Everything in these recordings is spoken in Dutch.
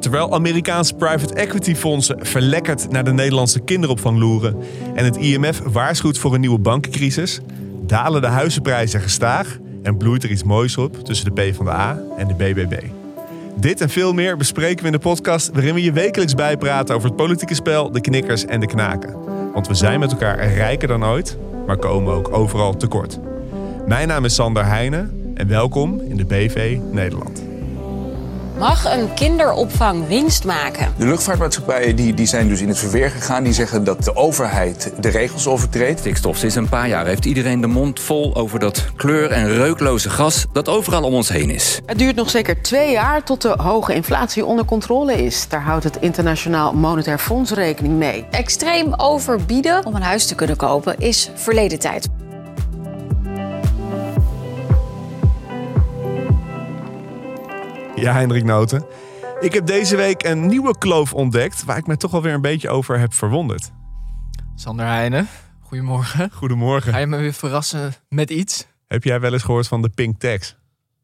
Terwijl Amerikaanse private equity fondsen verlekkerd naar de Nederlandse kinderopvang loeren en het IMF waarschuwt voor een nieuwe bankencrisis, dalen de huizenprijzen gestaag en bloeit er iets moois op tussen de PvdA en de BBB. Dit en veel meer bespreken we in de podcast waarin we je wekelijks bijpraten over het politieke spel, de knikkers en de knaken. Want we zijn met elkaar rijker dan ooit, maar komen ook overal tekort. Mijn naam is Sander Heijnen en welkom in de BV Nederland. Mag een kinderopvang winst maken? De luchtvaartmaatschappijen die, die zijn dus in het verweer gegaan. Die zeggen dat de overheid de regels overtreedt. Stikstof. Sinds een paar jaar heeft iedereen de mond vol over dat kleur- en reukloze gas dat overal om ons heen is. Het duurt nog zeker twee jaar tot de hoge inflatie onder controle is. Daar houdt het Internationaal Monetair Fonds rekening mee. Extreem overbieden om een huis te kunnen kopen is verleden tijd. Ja, Hendrik Noten. Ik heb deze week een nieuwe kloof ontdekt waar ik me toch alweer een beetje over heb verwonderd. Sander Heijnen, goedemorgen. Goedemorgen. Ga je me weer verrassen met iets? Heb jij wel eens gehoord van de Pink Tax?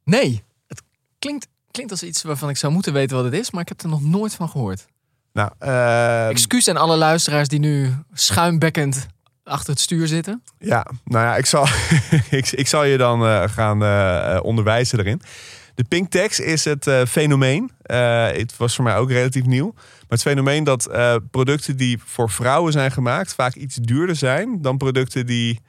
Nee, het klinkt, klinkt als iets waarvan ik zou moeten weten wat het is, maar ik heb er nog nooit van gehoord. Nou, uh, Excuus aan alle luisteraars die nu schuimbekkend achter het stuur zitten. Ja, nou ja, ik zal, ik, ik zal je dan uh, gaan uh, onderwijzen erin. De pink tax is het uh, fenomeen. Uh, het was voor mij ook relatief nieuw. Maar het fenomeen dat uh, producten die voor vrouwen zijn gemaakt vaak iets duurder zijn dan producten die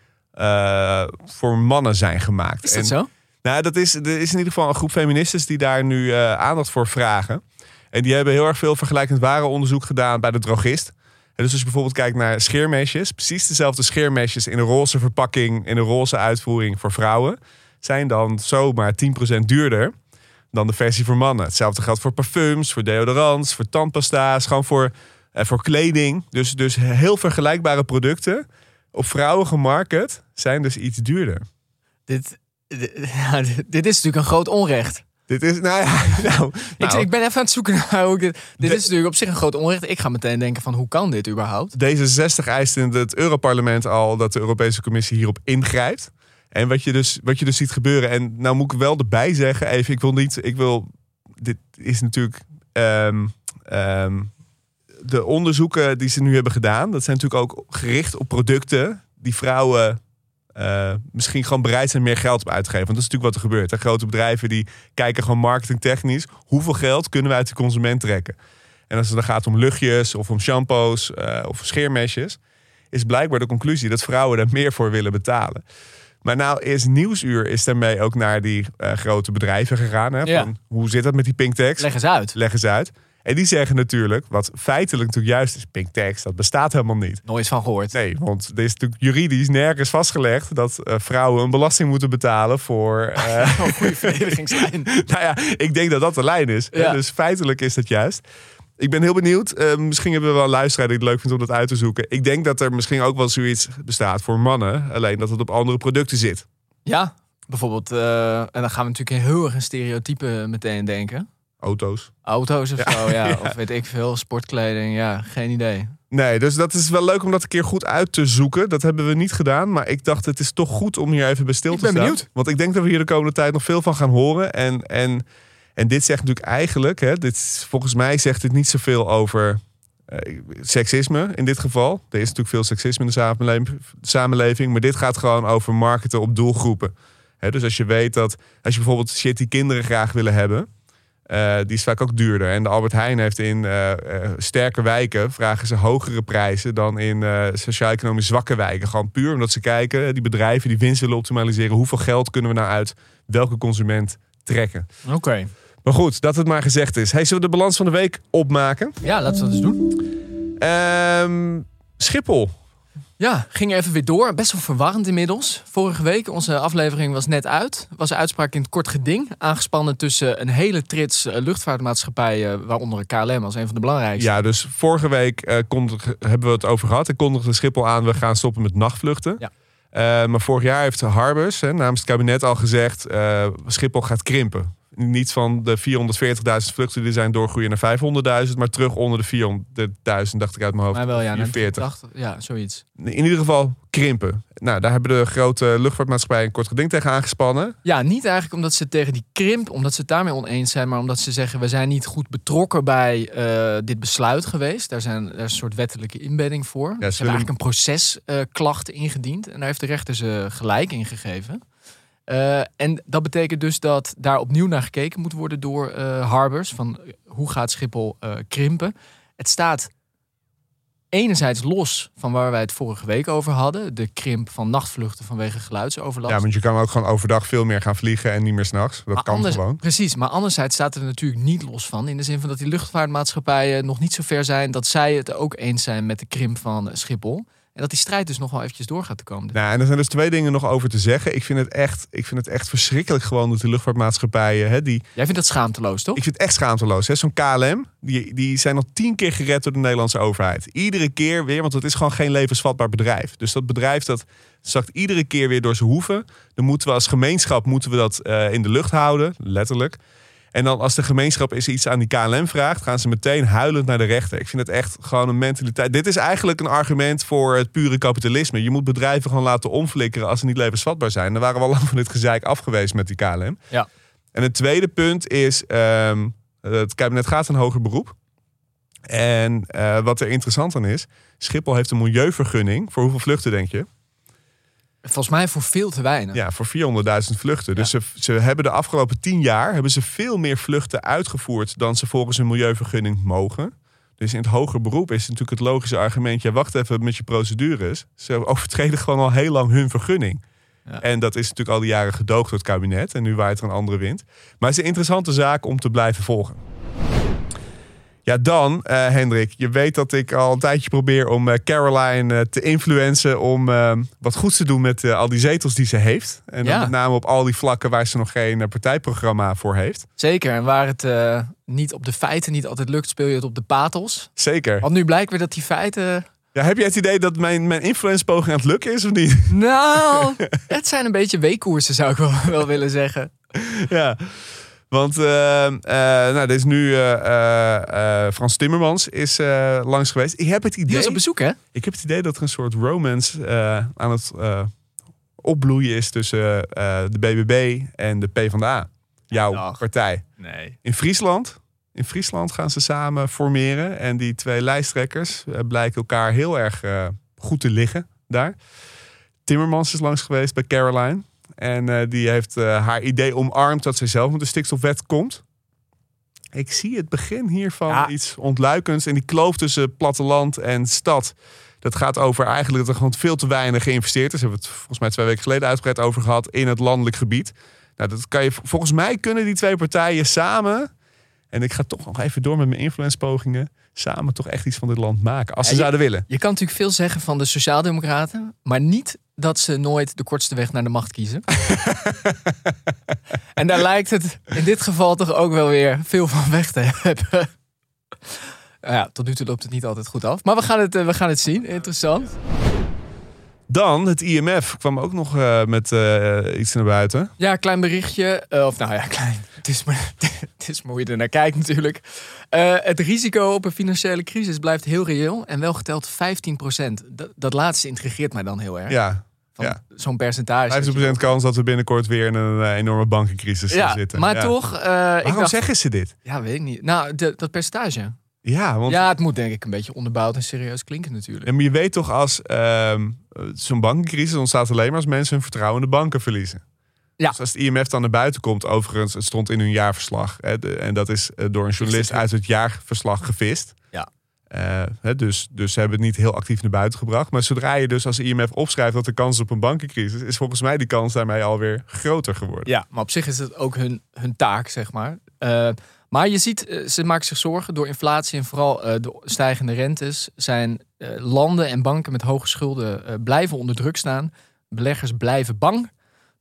voor mannen zijn gemaakt. Is dat en, zo? Nou, dat is, er is in ieder geval een groep feministes die daar nu aandacht voor vragen. En die hebben heel erg veel vergelijkend warenonderzoek gedaan bij de drogist. En dus als je bijvoorbeeld kijkt naar scheermesjes, precies dezelfde scheermesjes in een roze verpakking, in een roze uitvoering voor vrouwen zijn dan zomaar 10% duurder dan de versie voor mannen. Hetzelfde geldt voor parfums, voor deodorants, voor tandpasta's, gewoon voor, eh, voor kleding. Dus, dus heel vergelijkbare producten op vrouwen gemarket zijn dus iets duurder. Dit, dit, dit is natuurlijk een groot onrecht. Dit is, nou ja, nou, ik, ik, ben even aan het zoeken naar hoe dit. Dit is natuurlijk op zich een groot onrecht. Ik ga meteen denken van hoe kan dit überhaupt? D66 eist in het Europarlement al dat de Europese Commissie hierop ingrijpt. En wat je, dus, wat je dus ziet gebeuren. En nou moet ik wel erbij zeggen, even, ik wil niet, ik wil, dit is natuurlijk, um, um, de onderzoeken die ze nu hebben gedaan, dat zijn natuurlijk ook gericht op producten die vrouwen uh, misschien gewoon bereid zijn meer geld op uit te geven. Want dat is natuurlijk wat er gebeurt. Hè? Grote bedrijven die kijken gewoon marketingtechnisch, hoeveel geld kunnen we uit de consument trekken. En als het dan gaat om luchtjes of om shampoos uh, of scheermesjes, is blijkbaar de conclusie dat vrouwen daar meer voor willen betalen. Maar nou is Nieuwsuur is daarmee ook naar die uh, grote bedrijven gegaan. Hè, Ja. van, hoe zit dat met die pink tax? Leg eens uit. Leg eens uit. En die zeggen natuurlijk, wat feitelijk natuurlijk juist is, pink tax, dat bestaat helemaal niet. Nooit van gehoord. Nee, want er is natuurlijk juridisch nergens vastgelegd dat uh, vrouwen een belasting moeten betalen voor. Uh, een goede verdedigingslijn. nou ja, ik denk dat dat de lijn is. Ja. Dus feitelijk is dat juist. Ik ben heel benieuwd. Uh, misschien hebben we wel een luisteraar die het leuk vindt om dat uit te zoeken. Ik denk dat er misschien ook wel zoiets bestaat voor mannen. Alleen dat het op andere producten zit. Ja, bijvoorbeeld. Uh, en dan gaan we natuurlijk heel erg een stereotype meteen denken. Auto's. Auto's of Ja. zo, ja. Ja. Of weet ik veel, sportkleding. Ja, geen idee. Nee, dus dat is wel leuk om dat een keer goed uit te zoeken. Dat hebben we niet gedaan. Maar ik dacht, het is toch goed om hier even bij stil Ik te ben staan. benieuwd. Want ik denk dat we hier de komende tijd nog veel van gaan horen. En, en, en dit zegt natuurlijk eigenlijk, hè, dit, volgens mij zegt dit niet zoveel over eh, seksisme in dit geval. Er is natuurlijk veel seksisme in de samenleving, maar dit gaat gewoon over marketen op doelgroepen. Dus als je weet dat, als je bijvoorbeeld shit die kinderen graag willen hebben, eh, die is vaak ook duurder. En de Albert Heijn heeft in eh, sterke wijken vragen ze hogere prijzen dan in sociaal-economisch zwakke wijken. Gewoon puur omdat ze kijken, die bedrijven die winst willen optimaliseren, hoeveel geld kunnen we nou uit welke consument trekken. Oké. Maar goed, dat het maar gezegd is. Hey, zullen we de balans van de week opmaken? Ja, laten we dat eens doen. Ehm, Schiphol. Ja, ging even weer door. Best wel verwarrend inmiddels. Vorige week, onze aflevering was net uit. Was een uitspraak in het kort geding. Aangespannen tussen een hele trits eh, luchtvaartmaatschappijen, waaronder KLM als een van de belangrijkste. Ja, dus vorige week eh, kondig- hebben we het over gehad. Ik kondigde Schiphol aan, we gaan stoppen met nachtvluchten. Ja. Eh, maar vorig jaar heeft Harbers hè, namens het kabinet al gezegd... eh, Schiphol gaat krimpen. Niet van de 440.000 vluchten die zijn doorgroeien naar 500.000, maar terug onder de 400.000, dacht ik uit mijn hoofd. Maar wel, ja, naar 440. 80, ja, zoiets. In ieder geval krimpen. Nou, daar hebben de grote luchtvaartmaatschappijen een kort geding tegen aangespannen. Ja, niet eigenlijk omdat ze tegen die krimp, omdat ze het daarmee oneens zijn, maar omdat ze zeggen we zijn niet goed betrokken bij eh, dit besluit geweest. Daar, zijn, daar is een soort wettelijke inbedding voor. ze hebben eigenlijk een procesklacht ingediend en daar heeft de rechter ze gelijk in gegeven. Eh, en dat betekent dus dat daar opnieuw naar gekeken moet worden door eh, Harbors. Van eh, hoe gaat Schiphol krimpen? Het staat enerzijds los van waar wij het vorige week over hadden. De krimp van nachtvluchten vanwege geluidsoverlast. Ja, want je kan ook gewoon overdag veel meer gaan vliegen en niet meer s'nachts. Dat Maar kan anders- gewoon. Precies, maar anderzijds staat er natuurlijk niet los van. In de zin van dat die luchtvaartmaatschappijen nog niet zo ver zijn dat zij het ook eens zijn met de krimp van Schiphol. En dat die strijd dus nog wel eventjes door gaat te komen. Nou, en er zijn dus twee dingen nog over te zeggen. Ik vind het echt, ik vind het echt verschrikkelijk gewoon dat de luchtvaartmaatschappijen, hè, die, Jij vindt dat schaamteloos, toch? Ik vind het echt schaamteloos. Zo'n KLM, die, die zijn al tien keer gered door de Nederlandse overheid. Iedere keer weer, want het is gewoon geen levensvatbaar bedrijf. Dus dat bedrijf dat zakt iedere keer weer door zijn hoeven. Dan moeten we als gemeenschap moeten we dat eh, in de lucht houden, letterlijk. En dan als de gemeenschap eens iets aan die KLM vraagt, gaan ze meteen huilend naar de rechter. Ik vind het echt gewoon een mentaliteit. Dit is eigenlijk een argument voor het pure kapitalisme. Je moet bedrijven gewoon laten omflikkeren als ze niet levensvatbaar zijn. Dan waren we al lang van dit gezeik af geweest met die KLM. Ja. En het tweede punt is, ehm, het kabinet gaat een hoger beroep. En eh, wat er interessant aan is, Schiphol heeft een milieuvergunning. Voor hoeveel vluchten denk je? Volgens mij voor veel te weinig. Ja, voor 400.000 vluchten. Dus ze, ze hebben de afgelopen 10 jaar hebben ze veel meer vluchten uitgevoerd dan ze volgens hun milieuvergunning mogen. Dus in het hoger beroep is natuurlijk het logische argument: ja, wacht even met je procedures. Ze overtreden gewoon al heel lang hun vergunning. Ja. En dat is natuurlijk al die jaren gedoogd door het kabinet. En nu waait er een andere wind. Maar het is een interessante zaak om te blijven volgen. Ja, dan, eh, Hendrik, je weet dat ik al een tijdje probeer om eh, Caroline eh, te influencen om eh, wat goeds te doen met al die zetels die ze heeft. En dan met name op al die vlakken waar ze nog geen partijprogramma voor heeft. Zeker, en waar het niet op de feiten niet altijd lukt, speel je het op de patels. Zeker. Want nu blijkt weer dat die feiten... Ja, heb je het idee dat mijn, mijn influence-poging aan het lukken is of niet? Nou, het zijn een beetje weekkoersen zou ik wel, wel willen zeggen. ja. Want uh, uh, nou, er is nu uh, Frans Timmermans is eh, langs geweest. Ik heb het Die idee. was op bezoek, hè? Ik heb het idee dat er een soort romance eh, aan het eh, opbloeien is tussen eh, de BBB en de PvdA. Jouw Dag. partij. Nee. In Friesland. In Friesland gaan ze samen formeren. En die twee lijsttrekkers eh, blijken elkaar heel erg eh, goed te liggen daar. Timmermans is langs geweest bij Caroline. En eh, die heeft eh, haar idee omarmd dat zij zelf met de stikstofwet komt. Ik zie het begin hiervan Ja. iets ontluikends. En die kloof tussen platteland en stad. Dat gaat over eigenlijk dat er gewoon veel te weinig geïnvesteerd is. Daar hebben we het volgens mij twee weken geleden uitgebreid over gehad in het landelijk gebied. Nou, dat kan je, volgens mij kunnen die twee partijen samen. En ik ga toch nog even door met mijn influence pogingen. Samen toch echt iets van dit land maken. Als ze Ja, je- zouden willen. Je kan natuurlijk veel zeggen van de Sociaaldemocraten, maar niet dat ze nooit de kortste weg naar de macht kiezen. en daar lijkt het in dit geval toch ook wel weer veel van weg te hebben. Nou ja, tot nu toe loopt het niet altijd goed af. Maar we gaan het, eh, we gaan het zien. Interessant. Dan het IMF kwam ook nog eh, met eh, iets naar buiten. Ja, klein berichtje. Of nou ja, klein. Het is, maar, het is maar hoe je er naar kijkt natuurlijk. Eh, het risico op een financiële crisis blijft heel reëel. En wel geteld 15 Dat, dat laatste intrigeert mij dan heel erg. Ja, Van ja. Zo'n percentage. 50% kans dat we binnenkort weer in een eh, enorme bankencrisis Ja, zitten. maar Ja. toch. eh, ik Waarom dacht, zeggen ze dit? Ja, weet ik niet. Nou, de- dat percentage. Ja, want Ja, het moet denk ik een beetje onderbouwd en serieus klinken natuurlijk. Maar je weet toch als ehm, zo'n bankencrisis ontstaat alleen maar als mensen hun vertrouwen in de banken verliezen. Ja. Dus als het IMF dan naar buiten komt, overigens, het stond in hun jaarverslag. Hè, de- en dat is eh, door een journalist uit het jaarverslag gevist. Ja. Eh, hè, dus, dus ze hebben het niet heel actief naar buiten gebracht. Maar zodra je dus als IMF opschrijft dat er kans is op een bankencrisis, is volgens mij die kans daarmee alweer groter geworden. Ja, maar op zich is het ook hun, hun taak, zeg maar. Eh, maar je ziet, ze maken zich zorgen door inflatie en vooral eh, de stijgende rentes. Zijn landen en banken met hoge schulden blijven onder druk staan. Beleggers blijven bang.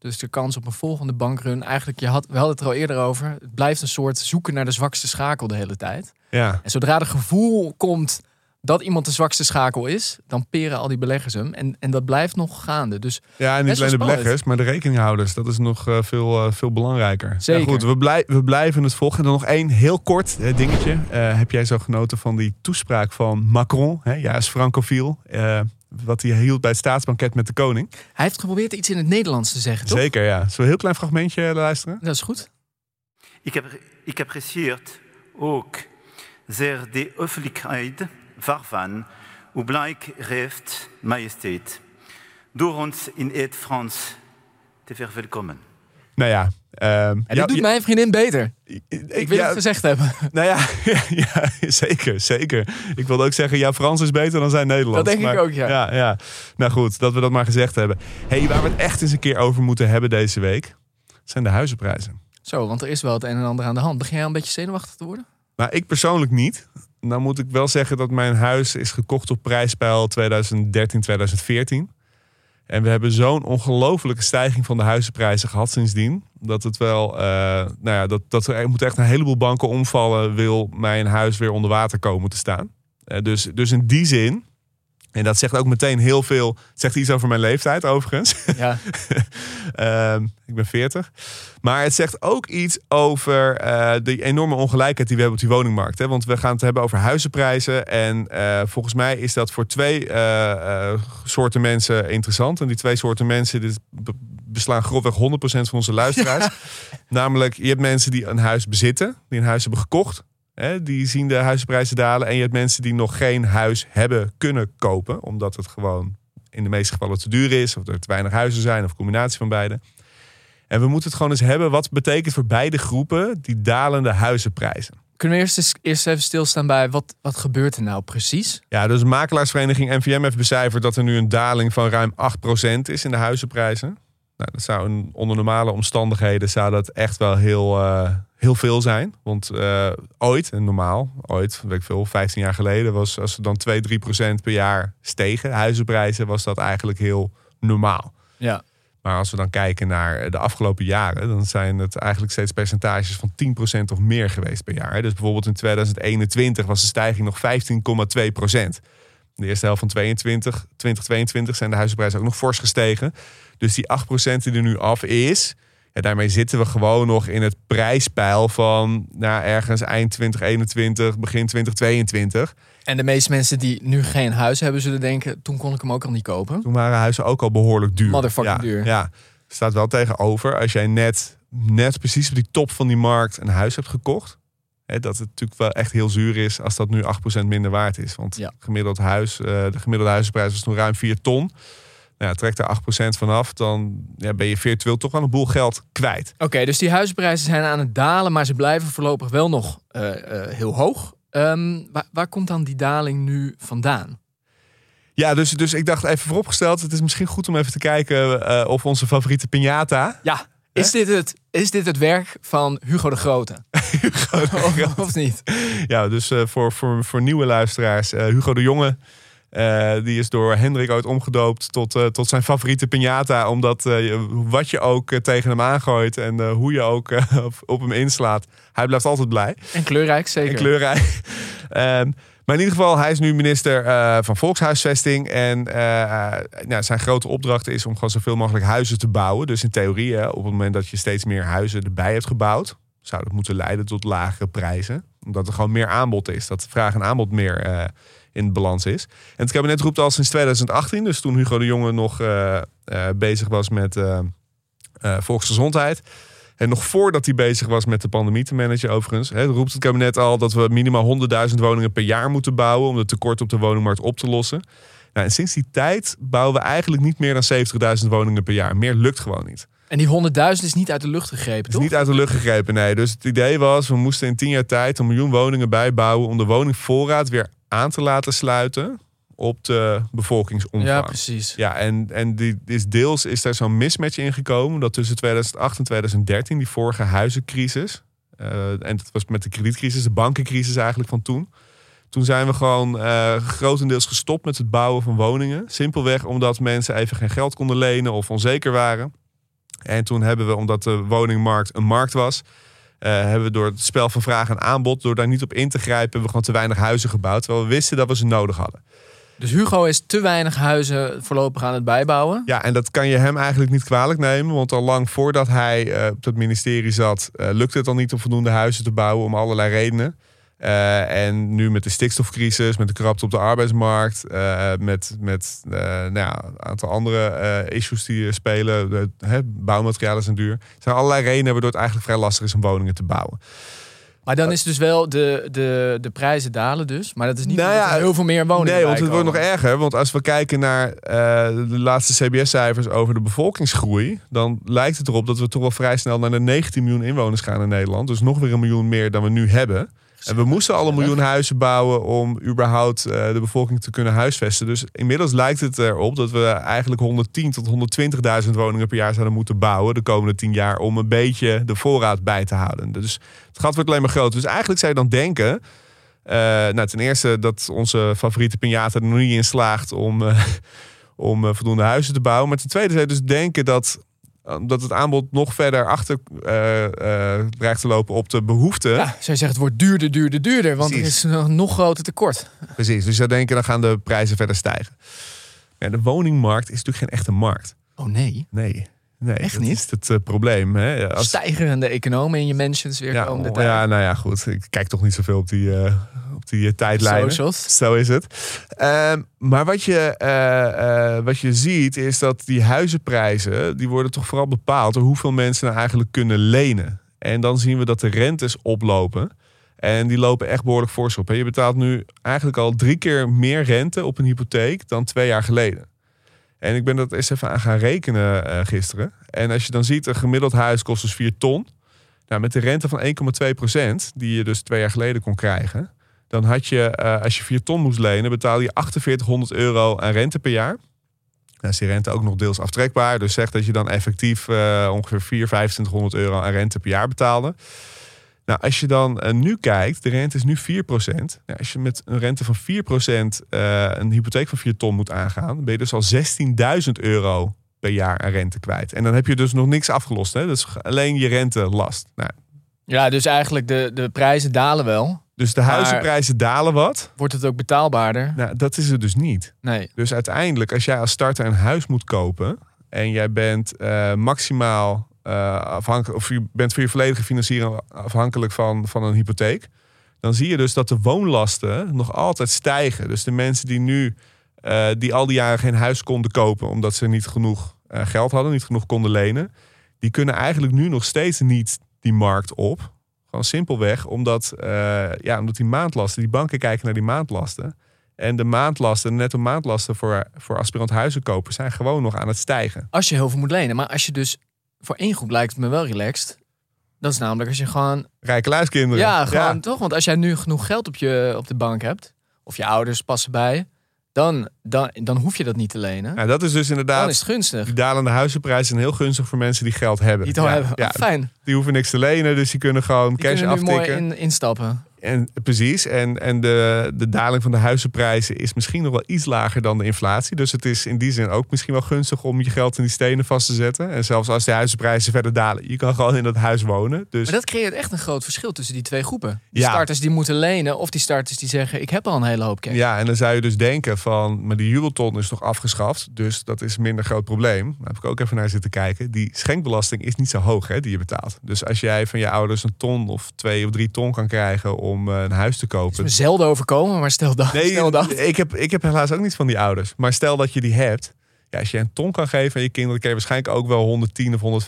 Dus de kans op een volgende bankrun, eigenlijk, je had, we hadden het er al eerder over. Het blijft een soort zoeken naar de zwakste schakel de hele tijd. Ja. En zodra er gevoel komt dat iemand de zwakste schakel is, dan peren al die beleggers hem. En, en dat blijft nog gaande. Dus Ja, en niet alleen de beleggers, maar de rekeninghouders. Dat is nog eh, veel, eh, veel belangrijker. Zeker. Ja, goed, we, blij- we blijven het volgen. En dan nog één heel kort eh, dingetje. Heb jij zo genoten van die toespraak van Macron? Hè? Ja, is francofiel. Wat hij hield bij het staatsbanket met de koning. hij heeft geprobeerd iets in het Nederlands te zeggen, toch? Zeker, ja. Zullen we een heel klein fragmentje eh, luisteren? Dat is goed. Ik, heb, ik apprecieert ook zeer de hoffelijkheid waarvan u blijk heeft, majesteit, door ons in het Frans te verwelkomen. Nou ja. ehm, En dat doet mijn vriendin beter. ik, wil het gezegd hebben. Nou ja, ja, zeker, zeker. Ik wilde ook zeggen, ja, Frans is beter dan zijn Nederlands. Dat denk ik ook, ja. ja. Ja, Nou goed, dat we dat maar gezegd hebben. hey, waar we het echt eens een keer over moeten hebben deze week, zijn de huizenprijzen. Zo, want er is wel het een en ander aan de hand. Begin jij een beetje zenuwachtig te worden? Nou, ik persoonlijk niet. Nou moet ik wel zeggen dat mijn huis is gekocht op prijspeil 2013, 2014. En we hebben zo'n ongelofelijke stijging van de huizenprijzen gehad sindsdien. Dat het wel, eh, nou ja, dat, dat er moet echt een heleboel banken omvallen. Wil mijn huis weer onder water komen te staan. Eh, dus, dus in die zin, en dat zegt ook meteen heel veel. Het zegt iets over mijn leeftijd overigens. Ja. Ehm, ik ben 40. Maar het zegt ook iets over eh, de enorme ongelijkheid die we hebben op die woningmarkt. Hè? Want we gaan het hebben over huizenprijzen. En eh, volgens mij is dat voor twee eh, soorten mensen interessant. En die twee soorten mensen dit be- beslaan grofweg 100% van onze luisteraars. Namelijk, je hebt mensen die een huis bezitten, die een huis hebben gekocht. Hè? Die zien de huizenprijzen dalen. En je hebt mensen die nog geen huis hebben kunnen kopen. Omdat het gewoon in de meeste gevallen te duur is. Of er te weinig huizen zijn. Of een combinatie van beide. En we moeten het gewoon eens hebben. Wat betekent voor beide groepen die dalende huizenprijzen? Kunnen we eerst, eens, eerst even stilstaan bij wat, wat gebeurt er nou precies? Ja, dus de makelaarsvereniging NVM heeft becijferd dat er nu een daling van ruim 8% is in de huizenprijzen. Nou, dat zou een, onder normale omstandigheden zou dat echt wel heel, eh, heel veel zijn. Want eh, ooit, en normaal, ooit, weet ik veel, 15 jaar geleden, was als er dan 2, 3% per jaar stegen, huizenprijzen, was dat eigenlijk heel normaal. Ja. Maar als we dan kijken naar de afgelopen jaren, dan zijn het eigenlijk steeds percentages van 10% of meer geweest per jaar. Dus bijvoorbeeld in 2021 was de stijging nog 15,2%. De eerste helft van 22, 2022 zijn de huizenprijzen ook nog fors gestegen. Dus die 8% die er nu af is, ja, daarmee zitten we gewoon nog in het prijspeil van nou, ergens eind 2021, begin 2022. En de meeste mensen die nu geen huis hebben, zullen denken: toen kon ik hem ook al niet kopen. Toen waren huizen ook al behoorlijk duur. Motherfucking ja, duur. Ja, staat wel tegenover als jij net, net precies op die top van die markt een huis hebt gekocht. Hè, dat het natuurlijk wel echt heel zuur is als dat nu 8% minder waard is. Want Ja. gemiddeld huis, eh, de gemiddelde huizenprijs was toen ruim 4 ton. Nou, ja, trek daar 8% vanaf, dan ja, ben je virtueel toch wel een boel geld kwijt. Oké, dus die huizenprijzen zijn aan het dalen, maar ze blijven voorlopig wel nog eh, eh, heel hoog. Ehm, waar, waar komt dan die daling nu vandaan? Ja, dus, dus ik dacht even vooropgesteld, het is misschien goed om even te kijken of onze favoriete piñata... Ja, is dit het, is dit het werk van Hugo de Grote? of, of niet? Ja, dus eh, voor, voor, voor nieuwe luisteraars, eh, Hugo de Jonge. eh, die is door Hendrik ooit omgedoopt tot, tot zijn favoriete piñata. Omdat wat je ook tegen hem aangooit en hoe je ook op, op hem inslaat. Hij blijft altijd blij En kleurrijk, zeker. en kleurrijk. Maar in ieder geval, hij is nu minister eh, van Volkshuisvesting. En eh, eh, nou, zijn grote opdracht is om gewoon zoveel mogelijk huizen te bouwen. Dus in theorie, op het moment dat je steeds meer huizen erbij hebt gebouwd, zou dat moeten leiden tot lagere prijzen. Omdat er gewoon meer aanbod is. Dat vraag en aanbod meer eh, in balans is. En het kabinet roept al sinds 2018, dus toen Hugo de Jonge nog bezig was met volksgezondheid. En nog voordat hij bezig was met de pandemie te managen, overigens, hè, roept het kabinet al dat we minimaal 100.000 woningen per jaar moeten bouwen om het tekort op de woningmarkt op te lossen. Nou, en sinds die tijd bouwen we eigenlijk niet meer dan 70.000 woningen per jaar. Meer lukt gewoon niet. En die 100.000 is niet uit de lucht gegrepen, Het is toch? niet uit de lucht gegrepen, nee. Dus het idee was, we moesten in tien jaar tijd een miljoen woningen bijbouwen om de woningvoorraad weer aan te laten sluiten op de bevolkingsomvang. Ja, precies. Ja, en, en die, is deels is daar zo'n mismatch in gekomen. Dat tussen 2008 en 2013, die vorige huizencrisis. eh, en dat was met de kredietcrisis, de bankencrisis eigenlijk van toen. Toen zijn we gewoon eh, grotendeels gestopt met het bouwen van woningen. Simpelweg omdat mensen even geen geld konden lenen of onzeker waren. En toen hebben we, omdat de woningmarkt een markt was, eh, hebben we door het spel van vraag en aanbod, door daar niet op in te grijpen, hebben we gewoon te weinig huizen gebouwd. Terwijl we wisten dat we ze nodig hadden. Dus Hugo is te weinig huizen voorlopig aan het bijbouwen. Ja, en dat kan je hem eigenlijk niet kwalijk nemen. Want al lang voordat hij eh, op het ministerie zat, uh, lukte het al niet om voldoende huizen te bouwen om allerlei redenen. Uh, en nu met de stikstofcrisis, met de krapte op de arbeidsmarkt, met, met nou ja, een aantal andere issues die spelen. Hè, bouwmaterialen zijn duur. Er zijn allerlei redenen waardoor het eigenlijk vrij lastig is om woningen te bouwen. Maar dan is dus wel de, de, de prijzen dalen dus. Maar dat is niet nou ja, heel veel meer woningen Nee, want het wordt nog erger. Want als we kijken naar uh, de laatste CBS-cijfers over de bevolkingsgroei... dan lijkt het erop dat we toch wel vrij snel naar de 19 miljoen inwoners gaan in Nederland. Dus nog weer een miljoen meer dan we nu hebben. En we moesten al een miljoen huizen bouwen om überhaupt uh, de bevolking te kunnen huisvesten. Dus inmiddels lijkt het erop dat we eigenlijk 110 tot 120.000 woningen per jaar zouden moeten bouwen de komende 10 jaar om een beetje de voorraad bij te houden. Dus het gat wordt alleen maar groter. Dus eigenlijk zou je dan denken, uh, nou ten eerste dat onze favoriete Pinata er nog niet in slaagt om, uh, om voldoende huizen te bouwen. Maar ten tweede zou je dus denken dat omdat het aanbod nog verder achter uh, uh, dreigt te lopen op de behoefte. Ja, je zeggen, het wordt duurder, duurder, duurder. Want Precies. er is een nog groter tekort. Precies, dus zou denken, dan gaan de prijzen verder stijgen. Ja, de woningmarkt is natuurlijk geen echte markt. Oh nee? Nee. Nee, Echt dat niet? is het uh, probleem. Hè? Als... Stijgerende economen in je mentions weer ja, komende tijd. Ja, nou ja, goed. Ik kijk toch niet zoveel op die, uh, op die uh, tijdlijnen. Socials. Zo is het. Ehm, maar wat je, wat je ziet is dat die huizenprijzen... die worden toch vooral bepaald door hoeveel mensen nou eigenlijk kunnen lenen. En dan zien we dat de rentes oplopen. En die lopen echt behoorlijk fors op. Je betaalt nu eigenlijk al drie keer meer rente op een hypotheek dan twee jaar geleden. En ik ben dat eens even aan gaan rekenen uh, gisteren. En als je dan ziet, een gemiddeld huis kost dus 4 ton. Nou, met de rente van 1,2% die je dus twee jaar geleden kon krijgen... dan had je, uh, als je 4 ton moest lenen, betaalde je 4800 euro aan rente per jaar. Dan is die rente ook nog deels aftrekbaar. Dus zeg dat je dan effectief uh, ongeveer 4, 2500 euro aan rente per jaar betaalde. Nou, als je dan uh, nu kijkt, de rente is nu 4%. Nou, als je met een rente van 4% uh, een hypotheek van 4 ton moet aangaan, ben je dus al 16.000 euro per jaar aan rente kwijt. En dan heb je dus nog niks afgelost. Hè? Dat is alleen je rentelast. Nou, ja, dus eigenlijk de, de prijzen dalen wel. Dus de huizenprijzen dalen wat. Wordt het ook betaalbaarder? Nou, dat is het dus niet. Nee. Dus uiteindelijk, als jij als starter een huis moet kopen en jij bent uh, maximaal afhankelijk, of je bent voor je volledige financiering afhankelijk van, van een hypotheek. Dan zie je dus dat de woonlasten nog altijd stijgen. Dus de mensen die nu, uh, die al die jaren geen huis konden kopen omdat ze niet genoeg uh, geld hadden, niet genoeg konden lenen, die kunnen eigenlijk nu nog steeds niet die markt op. Gewoon simpelweg omdat, ja, omdat die maandlasten, die banken kijken naar die maandlasten. En de maandlasten, de netto maandlasten voor, voor aspirant huizenkopers zijn gewoon nog aan het stijgen. Als je heel veel moet lenen. Maar als je dus voor één groep lijkt het me wel relaxed. Dat is namelijk als je gewoon... Rijke luiskinderen. Ja, gewoon ja. toch? Want als jij nu genoeg geld op, je, op de bank hebt... of je ouders passen bij... Dan, dan, dan hoef je dat niet te lenen. Ja, dat is dus inderdaad... Dan is het gunstig. Die dalende huizenprijzen zijn heel gunstig voor mensen die geld hebben. Die het al ja, hebben. Ja, fijn. Die hoeven niks te lenen, dus die kunnen gewoon die cash kunnen nu aftikken. mooi in, instappen. En, precies. En, en de, de daling van de huizenprijzen is misschien nog wel iets lager dan de inflatie. Dus het is in die zin ook misschien wel gunstig om je geld in die stenen vast te zetten. En zelfs als de huizenprijzen verder dalen, je kan gewoon in dat huis wonen. Dus... Maar dat creëert echt een groot verschil tussen die twee groepen. Die Ja. starters die moeten lenen of die starters die zeggen ik heb al een hele hoop cash. Ja, en dan zou je dus denken van, maar die jubelton is toch afgeschaft, dus dat is een minder groot probleem. Daar heb ik ook even naar zitten kijken. Die schenkbelasting is niet zo hoog hè, die je betaalt. Dus als jij van je ouders een ton of twee of drie ton kan krijgen om eh, een huis te is me kopen. zelden overkomen, maar stel dat. Nee, stel dat. ik heb, ik heb helaas ook niet van die ouders. Maar stel dat je die hebt. Ja, als je een ton kan geven aan je kinderen, kan je waarschijnlijk ook wel 110 of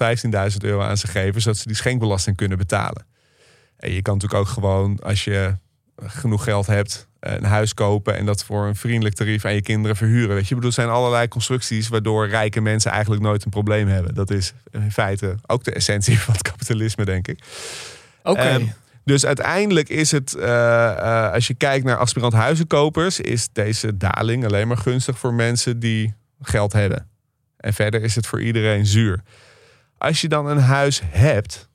115.000 euro aan ze geven, zodat ze die schenkbelasting kunnen betalen. En je kan natuurlijk ook gewoon, als je genoeg geld hebt, een huis kopen en dat voor een vriendelijk tarief aan je kinderen verhuren. Weet je, ik bedoel, er zijn allerlei constructies waardoor rijke mensen eigenlijk nooit een probleem hebben. Dat is in feite ook de essentie van het kapitalisme, denk ik. Oké. Ehm, dus uiteindelijk is het, eh, eh, als je kijkt naar aspirant huizenkopers, is deze daling alleen maar gunstig voor mensen die geld hebben. En verder is het voor iedereen zuur. Als je dan een huis hebt,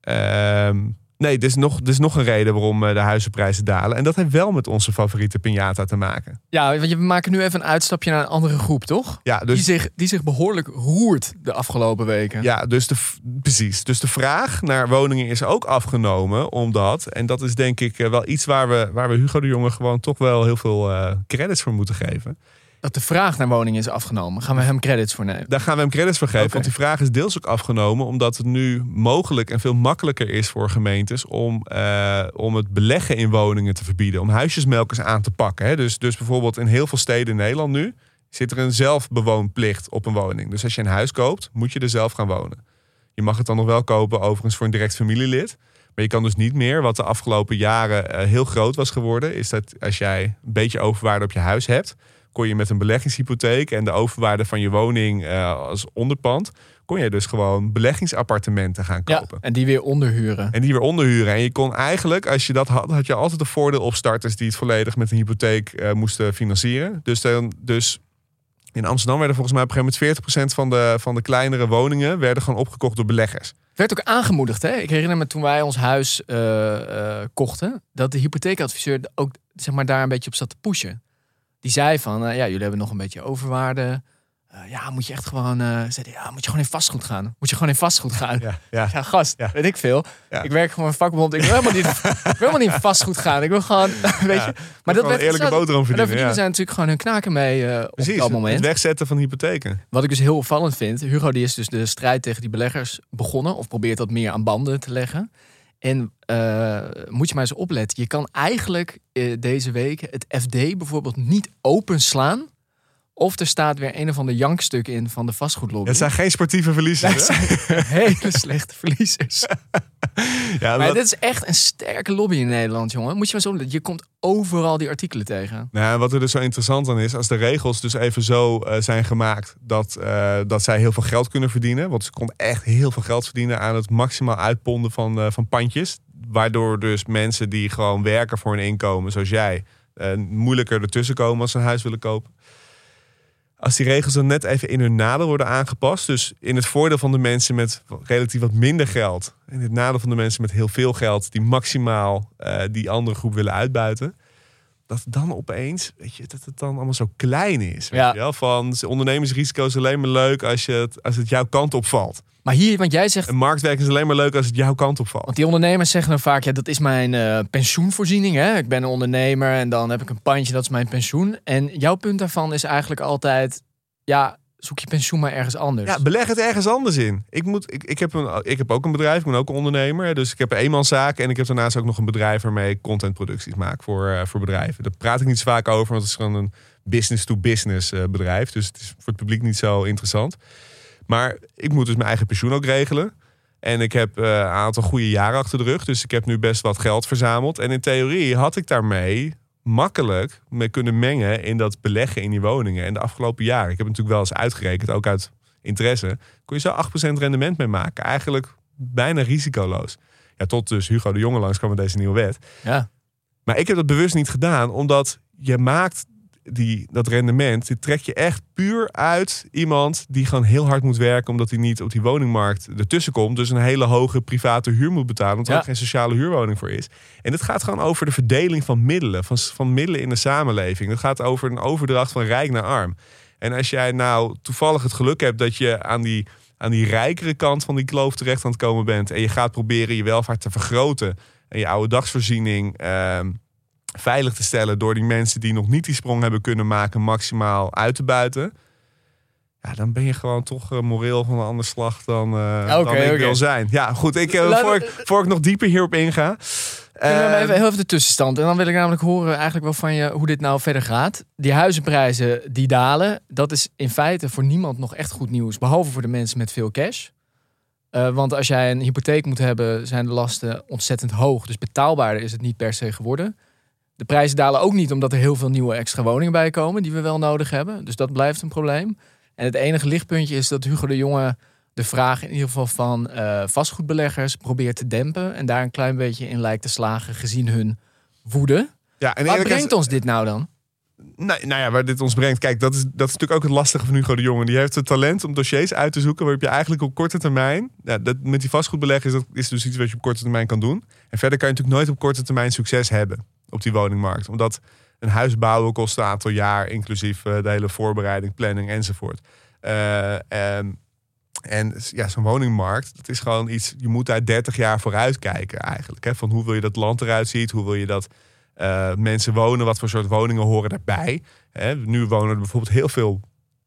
ehm, Nee, er is, nog, er is nog een reden waarom eh, de huizenprijzen dalen. En dat heeft wel met onze favoriete piñata te maken. Ja, want je- we maken nu even een uitstapje naar een andere groep, toch? Ja, Die, dus, zich, die zich behoorlijk roert de afgelopen weken. ja, dus de, precies. Dus de vraag naar woningen is ook afgenomen. Omdat, en dat is denk ik eh, wel iets waar we, waar we Hugo de Jonge gewoon toch wel heel veel eh, credits voor moeten geven. Dat de vraag naar woningen is afgenomen. Gaan we hem credits voor nemen? Daar gaan we hem credits voor geven. Want die vraag is deels ook afgenomen. Omdat het nu mogelijk en veel makkelijker is voor gemeentes. om, eh, om het beleggen in woningen te verbieden. Om huisjesmelkers aan te pakken. Hè. Dus, dus bijvoorbeeld in heel veel steden in Nederland nu. zit er een zelfbewoonplicht op een woning. Dus als je een huis koopt, moet je er zelf gaan wonen. Je mag het dan nog wel kopen, overigens voor een direct familielid. Maar je kan dus niet meer, wat de afgelopen jaren eh, heel groot was geworden, is dat als jij een beetje overwaarde op je huis hebt, kon je met een beleggingshypotheek en de overwaarde van je woning eh, als onderpand, kon je dus gewoon beleggingsappartementen gaan Ja, kopen. en die weer onderhuren. En die weer onderhuren. En je kon eigenlijk, als je dat had, had je altijd een voordeel op starters die het volledig met een hypotheek eh, moesten financieren. Dus, dan, dus in Amsterdam werden volgens mij op een gegeven moment 40% van de, van de kleinere woningen werden gewoon opgekocht door beleggers. Werd ook aangemoedigd, hè? Ik herinner me toen wij ons huis eh, kochten, dat de hypotheekadviseur ook zeg maar, daar een beetje op zat te pushen. Die zei van, eh, ja, jullie hebben nog een beetje overwaarde. Eh, ja, moet je echt gewoon, eh, zei ja, moet je gewoon in vastgoed gaan. Moet je gewoon in vastgoed gaan. Ja, ja. Ja, gast, Ja. weet ik veel. Ik werk gewoon een vakbond. Ik wil helemaal niet, ik wil helemaal niet in vastgoed gaan. Ik wil gewoon, weet je. Maar gewoon een eerlijke boterham daar verdienen, zij natuurlijk gewoon hun knaken mee eh, op Precies, dat moment. het wegzetten van hypotheken. Wat ik dus heel opvallend vind, Hugo die is dus de strijd tegen die beleggers begonnen. Of probeert dat meer aan banden te leggen. En eh, moet je maar eens opletten. Je kan eigenlijk eh, deze week het FD bijvoorbeeld niet openslaan. Of er staat weer een of ander jankstuk in van de vastgoedlobby. Het zijn geen sportieve verliezers. Hele slechte verliezers. Ja, Maar dit is echt een sterke lobby in Nederland, jongen. Moet je maar zo. Je komt overal die artikelen tegen. Nou, wat er dus zo interessant aan is, als de regels dus even zo eh, zijn gemaakt dat, eh, dat zij heel veel geld kunnen verdienen. Want ze konden echt heel veel geld verdienen aan het maximaal uitponden van, eh, van pandjes. Waardoor dus mensen die gewoon werken voor een inkomen, zoals jij, moeilijker ertussen komen als ze een huis willen kopen. Als die regels dan net even in hun nadeel worden aangepast. Dus in het voordeel van de mensen met relatief wat minder geld. In het nadeel van de mensen met heel veel geld. Die maximaal eh, die andere groep willen uitbuiten dat dan opeens, weet je, dat het dan allemaal zo klein is. Weet Ja. je wel? Van ondernemersrisico is alleen maar leuk als, je het, als het jouw kant opvalt. Maar hier, want jij zegt Een marktwerking is alleen maar leuk als het jouw kant opvalt. Want die ondernemers zeggen dan vaak, ja, dat is mijn eh, pensioenvoorziening. Hè? Ik ben een ondernemer en dan heb ik een pandje, dat is mijn pensioen. En jouw punt daarvan is eigenlijk altijd, ja, zoek je pensioen maar ergens anders. Ja, beleg het ergens anders in. Ik, moet, ik, ik, heb een, ik heb ook een bedrijf, ik ben ook een ondernemer. Dus ik heb een eenmanszaak en ik heb daarnaast ook nog een bedrijf waarmee ik contentproducties maak voor, eh, voor bedrijven. Daar praat ik niet zo vaak over, want het is gewoon een business-to-business eh, bedrijf. Dus het is voor het publiek niet zo interessant. Maar ik moet dus mijn eigen pensioen ook regelen. En ik heb eh, een aantal goede jaren achter de rug. Dus ik heb nu best wat geld verzameld. En in theorie had ik daarmee makkelijk mee kunnen mengen in dat beleggen in die woningen. En de afgelopen jaren, ik heb natuurlijk wel eens uitgerekend, ook uit interesse, kon je zo 8% rendement mee maken. Eigenlijk bijna risicoloos. Ja, tot dus Hugo de Jonge langs kwam met deze nieuwe wet. Ja. Maar ik heb dat bewust niet gedaan, omdat je maakt die, dat rendement, dit trek je echt puur uit iemand die gewoon heel hard moet werken, omdat hij niet op die woningmarkt ertussen komt. Dus een hele hoge private huur moet betalen, omdat er Ja. ook geen sociale huurwoning voor is. En het gaat gewoon over de verdeling van middelen, van, van middelen in de samenleving. Het gaat over een overdracht van rijk naar arm. En als jij nou toevallig het geluk hebt dat je aan die, aan die rijkere kant van die kloof terecht aan het komen bent. En je gaat proberen je welvaart te vergroten. En je oude dagsvoorziening ehm, veilig te stellen. Door die mensen die nog niet die sprong hebben kunnen maken maximaal uit te buiten. Ja, dan ben je gewoon toch eh, moreel van een ander slag dan, eh dan ik wil zijn. Ja, goed. Ik, eh, voor, ik, voor ik nog dieper hierop inga. Kunnen even, heel even de tussenstand. En dan wil ik namelijk horen eigenlijk wel van je hoe dit nou verder gaat. Die huizenprijzen die dalen, dat is in feite voor niemand nog echt goed nieuws. Behalve voor de mensen met veel cash. Want als jij een hypotheek moet hebben, zijn de lasten ontzettend hoog. Dus betaalbaarder is het niet per se geworden. De prijzen dalen ook niet omdat er heel veel nieuwe extra woningen bij komen die we wel nodig hebben. Dus dat blijft een probleem. En het enige lichtpuntje is dat Hugo de Jonge de vraag in ieder geval van eh, vastgoedbeleggers probeert te dempen. En daar een klein beetje in lijkt te slagen gezien hun woede. ja, en eerlijk brengt ons dit nou dan? Nou, nou ja, waar dit ons brengt. Kijk, dat is, dat is natuurlijk ook het lastige van Hugo de Jonge. Die heeft het talent om dossiers uit te zoeken waarop je eigenlijk op korte termijn. Ja, dat, met die vastgoedbeleggen is dat is dus iets wat je op korte termijn kan doen. En verder kan je natuurlijk nooit op korte termijn succes hebben op die woningmarkt. Omdat een huis bouwen kost een aantal jaar, inclusief eh, de hele voorbereiding, planning enzovoort. Eh, en en ja, zo'n woningmarkt, dat is gewoon iets, je moet daar 30 jaar vooruit kijken eigenlijk. Hè? Van hoe wil je dat land eruit ziet, hoe wil je dat eh, mensen wonen, wat voor soort woningen horen daarbij. Hè? Nu wonen er bijvoorbeeld heel veel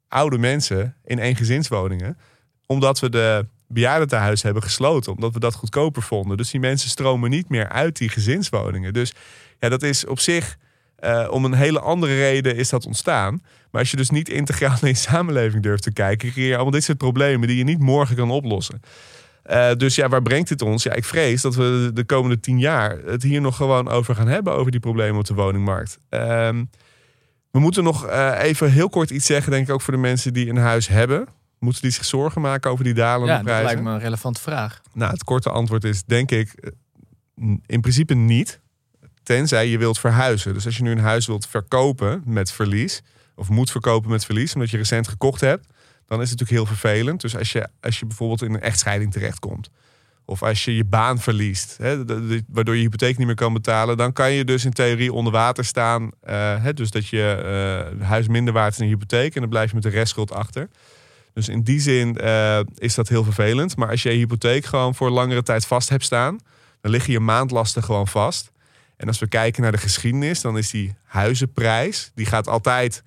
oude mensen in eengezinswoningen, omdat we de bejaardentehuis hebben gesloten, omdat we dat goedkoper vonden. Dus die mensen stromen niet meer uit die gezinswoningen. Dus ja, dat is op zich uh, om een hele andere reden is dat ontstaan. Maar als je dus niet integraal naar je samenleving durft te kijken, creëer je allemaal dit soort problemen die je niet morgen kan oplossen. Uh, dus ja, waar brengt dit ons? Ja, ik vrees dat we de komende tien jaar het hier nog gewoon over gaan hebben, over die problemen op de woningmarkt. Uh, we moeten nog uh, even heel kort iets zeggen, denk ik ook voor de mensen die een huis hebben. Moeten die zich zorgen maken over die dalende ja, prijzen? dat lijkt me een relevante vraag. Nou, het korte antwoord is denk ik in principe niet. Tenzij je wilt verhuizen. Dus als je nu een huis wilt verkopen met verlies, of moet verkopen met verlies, omdat je recent gekocht hebt, dan is het natuurlijk heel vervelend. Dus als je, als je bijvoorbeeld in een echtscheiding terechtkomt, of als je je baan verliest, hè, waardoor je hypotheek niet meer kan betalen, dan kan je dus in theorie onder water staan. Uh, hè, dus dat je uh, huis minder waard is dan je hypotheek en dan blijf je met de restschuld achter. Dus in die zin uh, is dat heel vervelend. Maar als je je hypotheek gewoon voor langere tijd vast hebt staan, dan liggen je maandlasten gewoon vast. En als we kijken naar de geschiedenis, dan is die huizenprijs, die gaat altijd,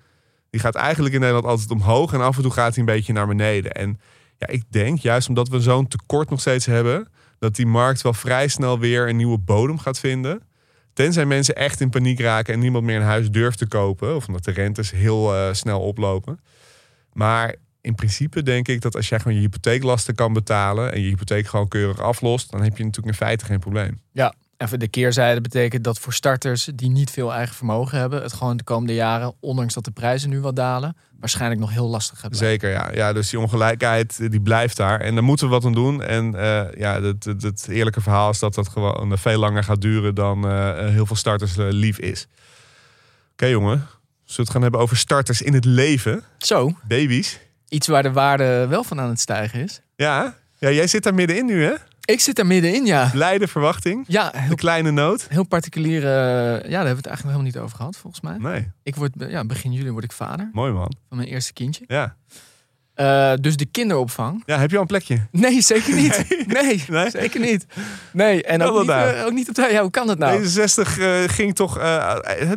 die gaat eigenlijk in Nederland altijd omhoog en af en toe gaat hij een beetje naar beneden. En ja, ik denk juist omdat we zo'n tekort nog steeds hebben, dat die markt wel vrij snel weer een nieuwe bodem gaat vinden. Tenzij mensen echt in paniek raken en niemand meer een huis durft te kopen, of omdat de rentes heel uh, snel oplopen. Maar in principe denk ik dat als jij gewoon je hypotheeklasten kan betalen en je hypotheek gewoon keurig aflost, dan heb je natuurlijk in feite geen probleem. Ja, Even de keerzijde betekent dat voor starters die niet veel eigen vermogen hebben, het gewoon de komende jaren, ondanks dat de prijzen nu wat dalen, waarschijnlijk nog heel lastig gaat blijven. Zeker, ja. ja. Dus die ongelijkheid die blijft daar. En daar moeten we wat aan doen. En uh, ja, het, het, het, eerlijke verhaal is dat dat gewoon veel langer gaat duren dan uh, heel veel starters uh, lief is. Oké, okay, jongen. Zullen we het gaan hebben over starters in het leven? Zo. Baby's. Iets waar de waarde wel van aan het stijgen is. Ja, ja jij zit daar middenin nu, hè? Ik zit er middenin, ja. Blijde verwachting. Ja. Heel, de kleine noot. Heel particulier. ja, daar hebben we het eigenlijk nog helemaal niet over gehad, volgens mij. Nee. Ik word, ja, begin juli word ik vader. Mooi man. Van mijn eerste kindje. Ja. Uh, dus de kinderopvang. Ja, heb je al een plekje? Nee, zeker niet. Nee, nee, nee? zeker niet. Nee, en ook niet, uh, ook niet op tijd. Ja, hoe kan dat nou? Deze 60 uh, ging toch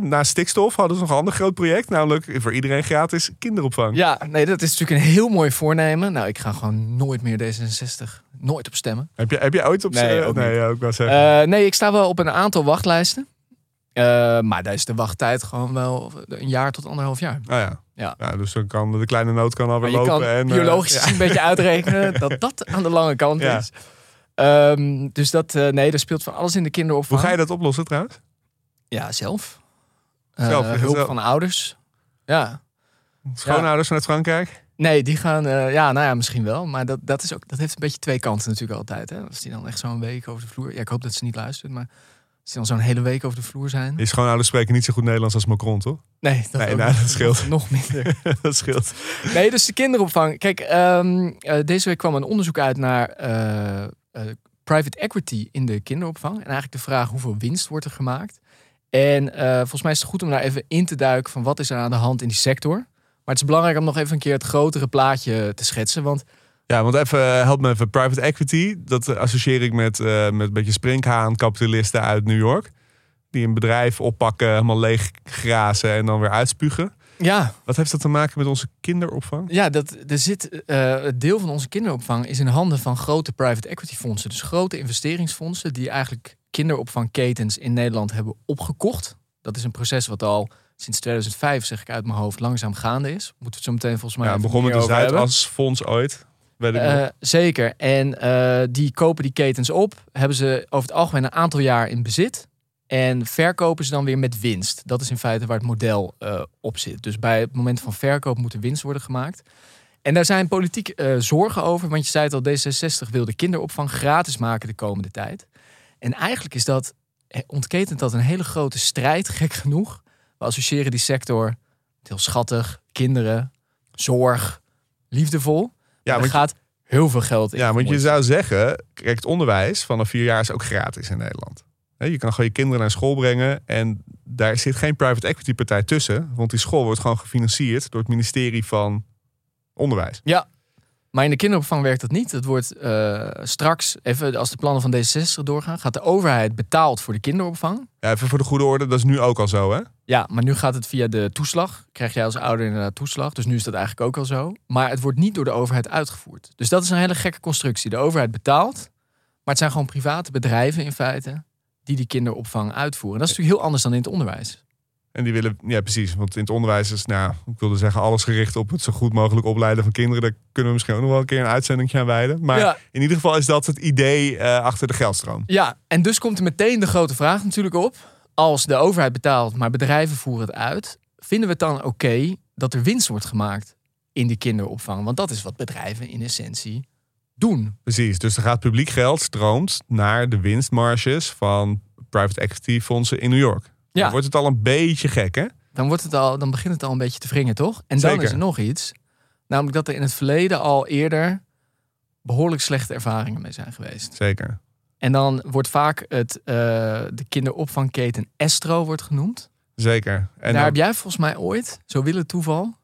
na stikstof hadden ze nog een ander groot project, namelijk voor iedereen gratis kinderopvang. Ja, nee, dat is natuurlijk een heel mooi voornemen. Nou, ik ga gewoon nooit meer D66 nooit op stemmen. Heb je, heb je ooit op Nee, ook nee, niet. ook wel zeggen. Uh, nee, ik sta wel op een aantal wachtlijsten. Uh, maar daar is de wachttijd gewoon wel een jaar tot anderhalf jaar. Oh ja. Ja. ja, dus dan kan de kleine nood kan alweer je lopen. kan en, biologisch uh, ja. een beetje uitrekenen dat dat aan de lange kant Ja. is. Um, dus dat, uh, nee, er speelt van alles in de kinderopvang. Hoe ga je dat oplossen trouwens? Ja, zelf. Zelf, Uh, hulp zelf. van ouders. Ja. Schoonouders vanuit Frankrijk? Nee, die gaan, uh, ja, nou ja, misschien wel. Maar dat, dat, is ook, dat heeft een beetje twee kanten natuurlijk altijd. Hè? Als die dan echt zo'n week over de vloer... Ja, ik hoop dat ze niet luistert, maar... Als die dan zo'n hele week over de vloer zijn... Je schoonouders spreken niet zo goed Nederlands als Macron, toch? Nee, dat, Nee, nou, dat scheelt. Nog minder. dat scheelt. Nee, dus de kinderopvang. Kijk, ehm, eh, deze week kwam een onderzoek uit naar eh, eh, private equity in de kinderopvang. En eigenlijk de vraag hoeveel winst wordt er gemaakt. En eh, volgens mij is het goed om daar even in te duiken van wat is er aan de hand in die sector. Maar het is belangrijk om nog even een keer het grotere plaatje te schetsen. Want Ja, want even, eh, help me even. Private equity, dat associeer ik met, eh, met een beetje sprinkhaan kapitalisten uit New York. Die een bedrijf oppakken, helemaal leeg grazen en dan weer uitspugen. ja, Wat heeft dat te maken met onze kinderopvang? ja dat, er zit, eh, het deel van onze kinderopvang is in handen van grote private equity fondsen. Dus grote investeringsfondsen die eigenlijk kinderopvangketens in Nederland hebben opgekocht. Dat is een proces wat al sinds 2005, zeg ik uit mijn hoofd, langzaam gaande is. Moeten we het zo meteen volgens mij Ja, begon meer de over hebben. Zuidasfonds ooit. Eh, zeker. En eh, die kopen die ketens op, hebben ze over het algemeen een aantal jaar in bezit. En verkopen ze dan weer met winst. Dat is in feite waar het model eh, op zit. Dus bij het moment van verkoop moet er winst worden gemaakt. En daar zijn politiek zorgen over. Want je zei het al, D66 wil de kinderopvang gratis maken de komende tijd. En eigenlijk is dat, ontketent dat een hele grote strijd, gek genoeg. We associëren die sector heel schattig, kinderen, zorg, liefdevol. Ja, er want, gaat heel veel geld in. ja, want je zou zeggen, kijk, het onderwijs vanaf vier jaar is ook gratis in Nederland. Je kan gewoon je kinderen naar school brengen en daar zit geen private equity partij tussen. Want die school wordt gewoon gefinancierd door het ministerie van Onderwijs. Ja, maar in de kinderopvang werkt dat niet. Het wordt eh, straks, even als de plannen van D66 doorgaan, gaat de overheid betaald voor de kinderopvang. Ja, even voor de goede orde, dat is nu ook al zo, hè? Ja, maar nu gaat het via de toeslag. Krijg jij als ouder inderdaad toeslag. Dus nu is dat eigenlijk ook al zo. Maar het wordt niet door de overheid uitgevoerd. Dus dat is een hele gekke constructie. De overheid betaalt, maar het zijn gewoon private bedrijven in feite die die kinderopvang uitvoeren. Dat is natuurlijk heel anders dan in het onderwijs. En die willen, ja precies, want in het onderwijs is, nou, ik wilde zeggen, alles gericht op het zo goed mogelijk opleiden van kinderen. Daar kunnen we misschien ook nog wel een keer een uitzending aan wijden. Maar Ja. in ieder geval is dat het idee eh, achter de geldstroom. Ja, en dus komt er meteen de grote vraag natuurlijk op. Als de overheid betaalt, maar bedrijven voeren het uit. Vinden we het dan oké dat er winst wordt gemaakt in die kinderopvang? Want dat is wat bedrijven in essentie doen. Precies, dus er gaat publiek geld stroomt naar de winstmarges van private equity fondsen in New York. Ja. Dan wordt het al een beetje gek, hè? Dan, wordt het al, dan begint het al een beetje te wringen, toch? En dan Zeker. is er nog iets. Namelijk dat er in het verleden al eerder behoorlijk slechte ervaringen mee zijn geweest. Zeker. En dan wordt vaak het, eh, de kinderopvangketen Estro wordt genoemd. Zeker. En Daar dan, heb jij volgens mij ooit, zo wil het toeval,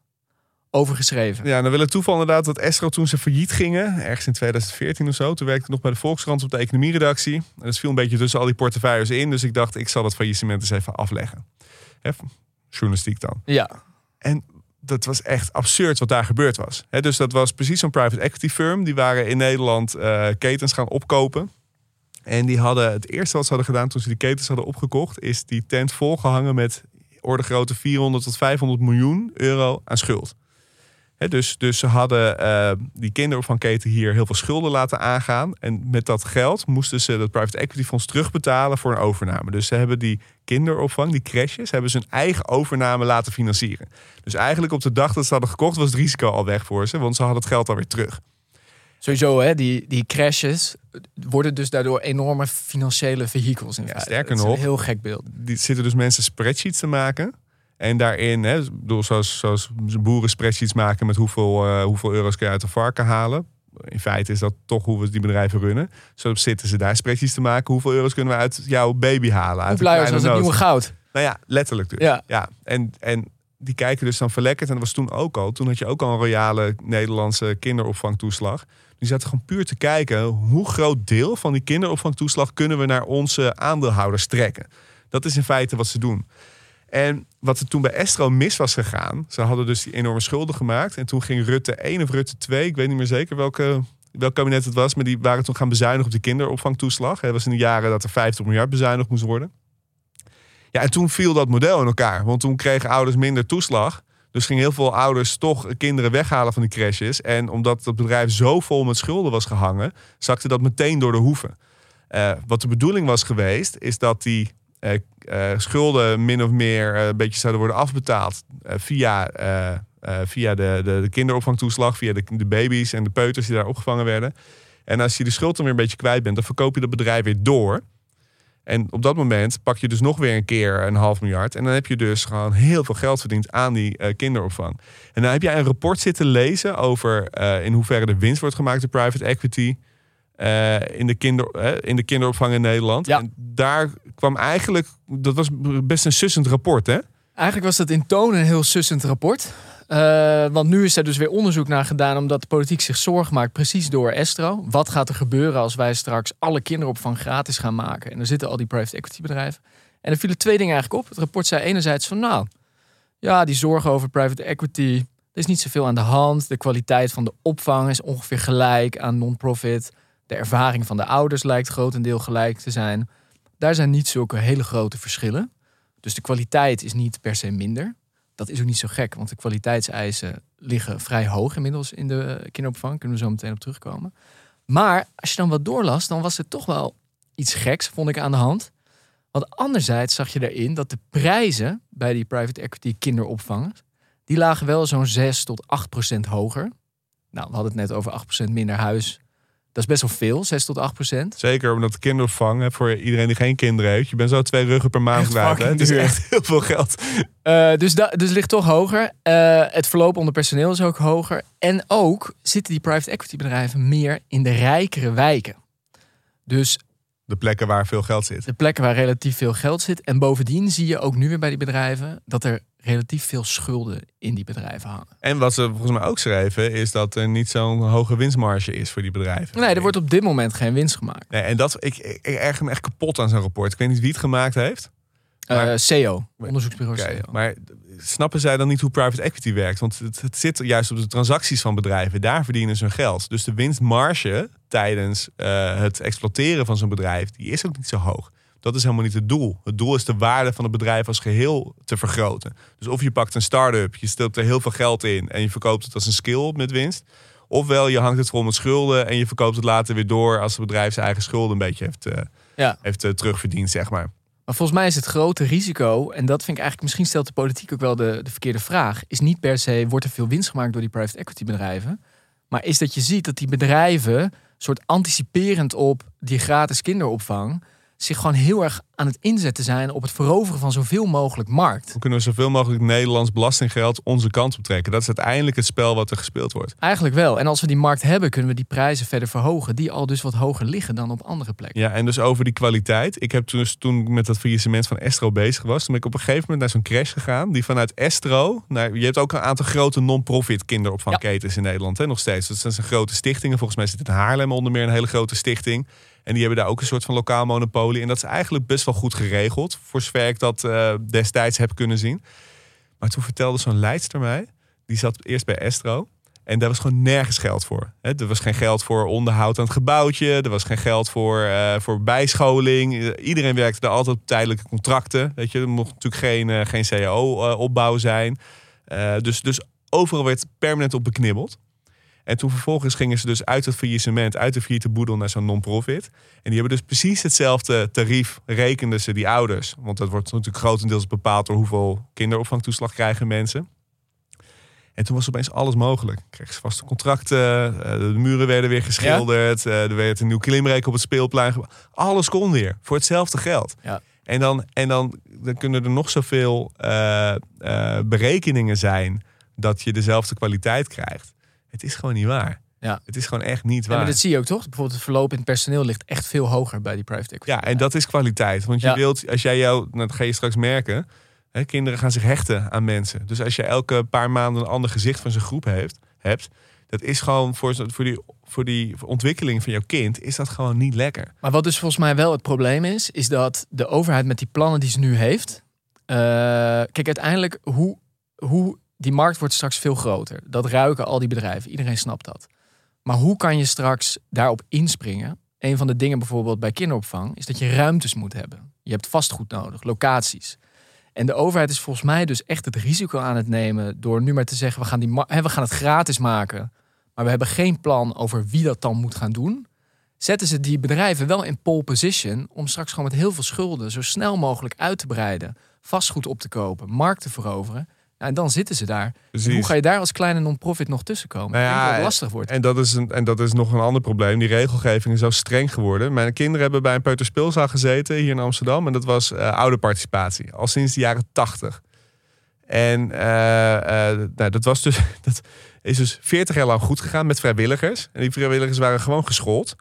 over geschreven. ja, dan wil het toeval inderdaad dat Estro toen ze failliet gingen, ergens in 2014 of zo. Toen werkte ik nog bij de Volkskrant op de economieredactie. En dat viel een beetje tussen al die portefeuilles in. Dus ik dacht, ik zal dat faillissement eens even afleggen. Hè, journalistiek dan. Ja, En dat was echt absurd wat daar gebeurd was. Dus dat was precies zo'n private equity firm. Die waren in Nederland eh, ketens gaan opkopen. En die hadden het eerste wat ze hadden gedaan toen ze die ketens hadden opgekocht, is die tent volgehangen met orde grootte 400 tot 500 miljoen euro aan schuld. Dus, dus ze hadden eh, die kinderopvangketen hier heel veel schulden laten aangaan. En met dat geld moesten ze dat private equity fonds terugbetalen voor een overname. Dus ze hebben die kinderopvang, die crashes, hebben ze hun eigen overname laten financieren. Dus eigenlijk op de dag dat ze hadden gekocht was het risico al weg voor ze, want ze hadden het geld alweer terug. sowieso hè, die, die crashes worden dus daardoor enorme financiële vehicles in feite. sterker is een nog- heel gek beeld. Die zitten dus mensen spreadsheets te maken. En daarin, hè, bedoel, zoals, zoals boeren spreadsheets maken met hoeveel, eh, hoeveel euro's kun je uit de varken halen. In feite is dat toch hoe we die bedrijven runnen. Zo zitten ze daar spreadsheets te maken. Hoeveel euro's kunnen we uit jouw baby halen? Uit Hoe was kleine het nieuwe goud? Nou ja, letterlijk dus. Ja. Ja. En, en die kijken dus dan verlekkerd. En dat was toen ook al. Toen had je ook al een royale Nederlandse kinderopvangtoeslag. Die zaten gewoon puur te kijken... hoe groot deel van die kinderopvangtoeslag... kunnen we naar onze aandeelhouders trekken. Dat is in feite wat ze doen. En wat er toen bij Estro mis was gegaan... ze hadden dus die enorme schulden gemaakt... en toen ging Rutte 1 of Rutte 2... ik weet niet meer zeker welke, welk kabinet het was... maar die waren toen gaan bezuinigen op die kinderopvangtoeslag. Dat was in de jaren dat er 50 miljard bezuinigd moest worden. Ja, en toen viel dat model in elkaar. Want toen kregen ouders minder toeslag. Dus gingen heel veel ouders toch kinderen weghalen van die crashes. En omdat het bedrijf zo vol met schulden was gehangen, zakte dat meteen door de hoeven. Eh, wat de bedoeling was geweest, is dat die schulden min of meer eh, een beetje zouden worden afbetaald eh, via, eh, eh, via de, de, de kinderopvangtoeslag, via de, de baby's en de peuters die daar opgevangen werden. En als je de schuld dan weer een beetje kwijt bent, dan verkoop je dat bedrijf weer door. En op dat moment pak je dus nog weer een keer een half miljard. En dan heb je dus gewoon heel veel geld verdiend aan die eh, kinderopvang. En dan heb jij een rapport zitten lezen over eh, in hoeverre de winst wordt gemaakt door private equity. Eh, in, de kinder, eh, in de kinderopvang in Nederland. Ja. En daar kwam eigenlijk, dat was best een sussend rapport, hè? Eigenlijk was dat in toon een heel sussend rapport. Eh, want nu is er dus weer onderzoek naar gedaan, omdat de politiek zich zorgen maakt, precies door Estro. Wat gaat er gebeuren als wij straks alle kinderopvang gratis gaan maken? En er zitten al die private equity bedrijven. En er vielen twee dingen eigenlijk op. Het rapport zei enerzijds van, nou, ja, die zorgen over private equity, er is niet zoveel aan de hand. De kwaliteit van de opvang is ongeveer gelijk aan non-profit. De ervaring van de ouders lijkt grotendeel gelijk te zijn. Daar zijn niet zulke hele grote verschillen. Dus de kwaliteit is niet per se minder. Dat is ook niet zo gek, want de kwaliteitseisen liggen vrij hoog inmiddels in de kinderopvang. Kunnen we zo meteen op terugkomen. Maar als je dan wat doorlas, dan was er toch wel iets geks, vond ik aan de hand. Want anderzijds zag je erin dat de prijzen bij die private equity kinderopvangers, die lagen wel zo'n 6 tot 8 procent hoger. Nou, we hadden het net over 8 procent minder huis Dat is best wel veel, 6 tot 8 procent. Zeker omdat de kinderopvang, hè, voor iedereen die geen kinderen heeft, je bent zo twee ruggen per maand kwijt. Het is echt heel veel geld. Eh, dus, da- dus ligt toch hoger. Eh, het verloop onder personeel is ook hoger. En ook zitten die private equity bedrijven meer in de rijkere wijken. Dus De plekken waar veel geld zit. de plekken waar relatief veel geld zit. En bovendien zie je ook nu weer bij die bedrijven dat er relatief veel schulden in die bedrijven hangen. En wat ze volgens mij ook schreven, is dat er niet zo'n hoge winstmarge is voor die bedrijven. Nee, er wordt op dit moment geen winst gemaakt. Nee, en dat, ik, ik, ik erger me echt kapot aan zo'n rapport. Ik weet niet wie het gemaakt heeft. Maar- Eh CO, onderzoeksbureau Oké, CO. maar snappen zij dan niet hoe private equity werkt? Want het, het zit juist op de transacties van bedrijven. Daar verdienen ze hun geld. Dus de winstmarge tijdens eh, het exploiteren van zo'n bedrijf, die is ook niet zo hoog. Dat is helemaal niet het doel. Het doel is de waarde van het bedrijf als geheel te vergroten. Dus of je pakt een start-up, je stelt er heel veel geld in en je verkoopt het als een skill met winst. Ofwel je hangt het vol met schulden en je verkoopt het later weer door als het bedrijf zijn eigen schulden een beetje heeft, eh, Ja. heeft eh, terugverdiend, zeg maar. Maar volgens mij is het grote risico, en dat vind ik eigenlijk, misschien stelt de politiek ook wel de, de verkeerde vraag, is niet per se wordt er veel winst gemaakt door die private equity bedrijven, maar is dat je ziet dat die bedrijven, soort anticiperend op die gratis kinderopvang, zich gewoon heel erg aan het inzetten zijn op het veroveren van zoveel mogelijk markt. Hoe kunnen we zoveel mogelijk Nederlands belastinggeld onze kant op trekken? Dat is uiteindelijk het spel wat er gespeeld wordt. Eigenlijk wel. En als we die markt hebben, kunnen we die prijzen verder verhogen, die al dus wat hoger liggen dan op andere plekken. Ja, en dus over die kwaliteit. Ik heb toen, dus, toen ik met dat faillissement van Estro bezig was, toen ben ik op een gegeven moment naar zo'n crash gegaan. Die vanuit Estro, naar, je hebt ook een aantal grote non-profit kinderopvangketens in Nederland, hè, nog steeds. Dat zijn grote stichtingen. Volgens mij zit in Haarlem onder meer een hele grote stichting. En die hebben daar ook een soort van lokaal monopolie. En dat is eigenlijk best wel goed geregeld, voor zover ik dat eh, destijds heb kunnen zien. Maar toen vertelde zo'n leidster mij, die zat eerst bij Estro. En daar was gewoon nergens geld voor. Er was geen geld voor onderhoud aan het gebouwtje. Er was geen geld voor, eh, voor bijscholing. Iedereen werkte daar altijd op tijdelijke contracten. Weet je, er mocht natuurlijk geen, eh, geen CAO-opbouw zijn. Dus, dus overal werd permanent op beknibbeld. En toen vervolgens gingen ze dus uit het faillissement, uit de failliete boedel naar zo'n non-profit. En die hebben dus precies hetzelfde tarief, rekenden ze die ouders. Want dat wordt natuurlijk grotendeels bepaald door hoeveel kinderopvangtoeslag krijgen mensen. En toen was opeens alles mogelijk. Kregen ze vaste contracten, eh, de muren werden weer geschilderd, eh, er werd een nieuw klimrek op het speelplein. Alles kon weer, voor hetzelfde geld. Ja. En, dan, en dan, dan kunnen er nog zoveel eh, berekeningen zijn dat je dezelfde kwaliteit krijgt. Het is gewoon niet waar. Ja. Het is gewoon echt niet Ja, waar. maar dat zie je ook toch? Bijvoorbeeld het verloop in het personeel ligt echt veel hoger bij die private equity. Ja, en dat is kwaliteit. Want je Ja. wilt, als jij jou, nou, dat ga je straks merken, hè, kinderen gaan zich hechten aan mensen. Dus als je elke paar maanden een ander gezicht van zijn groep heeft, hebt, dat is gewoon voor, voor, die, voor die ontwikkeling van jouw kind, is dat gewoon niet lekker. Maar wat dus volgens mij wel het probleem is, is dat de overheid met die plannen die ze nu heeft. eh, kijk, uiteindelijk, hoe, hoe die markt wordt straks veel groter. Dat ruiken al die bedrijven. Iedereen snapt dat. Maar hoe kan je straks daarop inspringen? Een van de dingen bijvoorbeeld bij kinderopvang is dat je ruimtes moet hebben. Je hebt vastgoed nodig, locaties. En de overheid is volgens mij dus echt het risico aan het nemen door nu maar te zeggen: we gaan, die we gaan het gratis maken. Maar we hebben geen plan over wie dat dan moet gaan doen zetten ze die bedrijven wel in pole position om straks gewoon met heel veel schulden zo snel mogelijk uit te breiden, vastgoed op te kopen, markt te veroveren. En dan zitten ze daar. Hoe ga je daar als kleine non-profit nog tussenkomen? Nou ja, dat het lastig wordt. En dat, is een, en dat is nog een ander probleem. Die regelgeving is zo streng geworden. Mijn kinderen hebben bij een peuterspeelzaal gezeten hier in Amsterdam. En dat was eh ouderparticipatie. Al sinds de jaren tachtig. En eh, eh, nou, dat, was dus, dat is dus 40 jaar lang goed gegaan met vrijwilligers. En die vrijwilligers waren gewoon geschoold.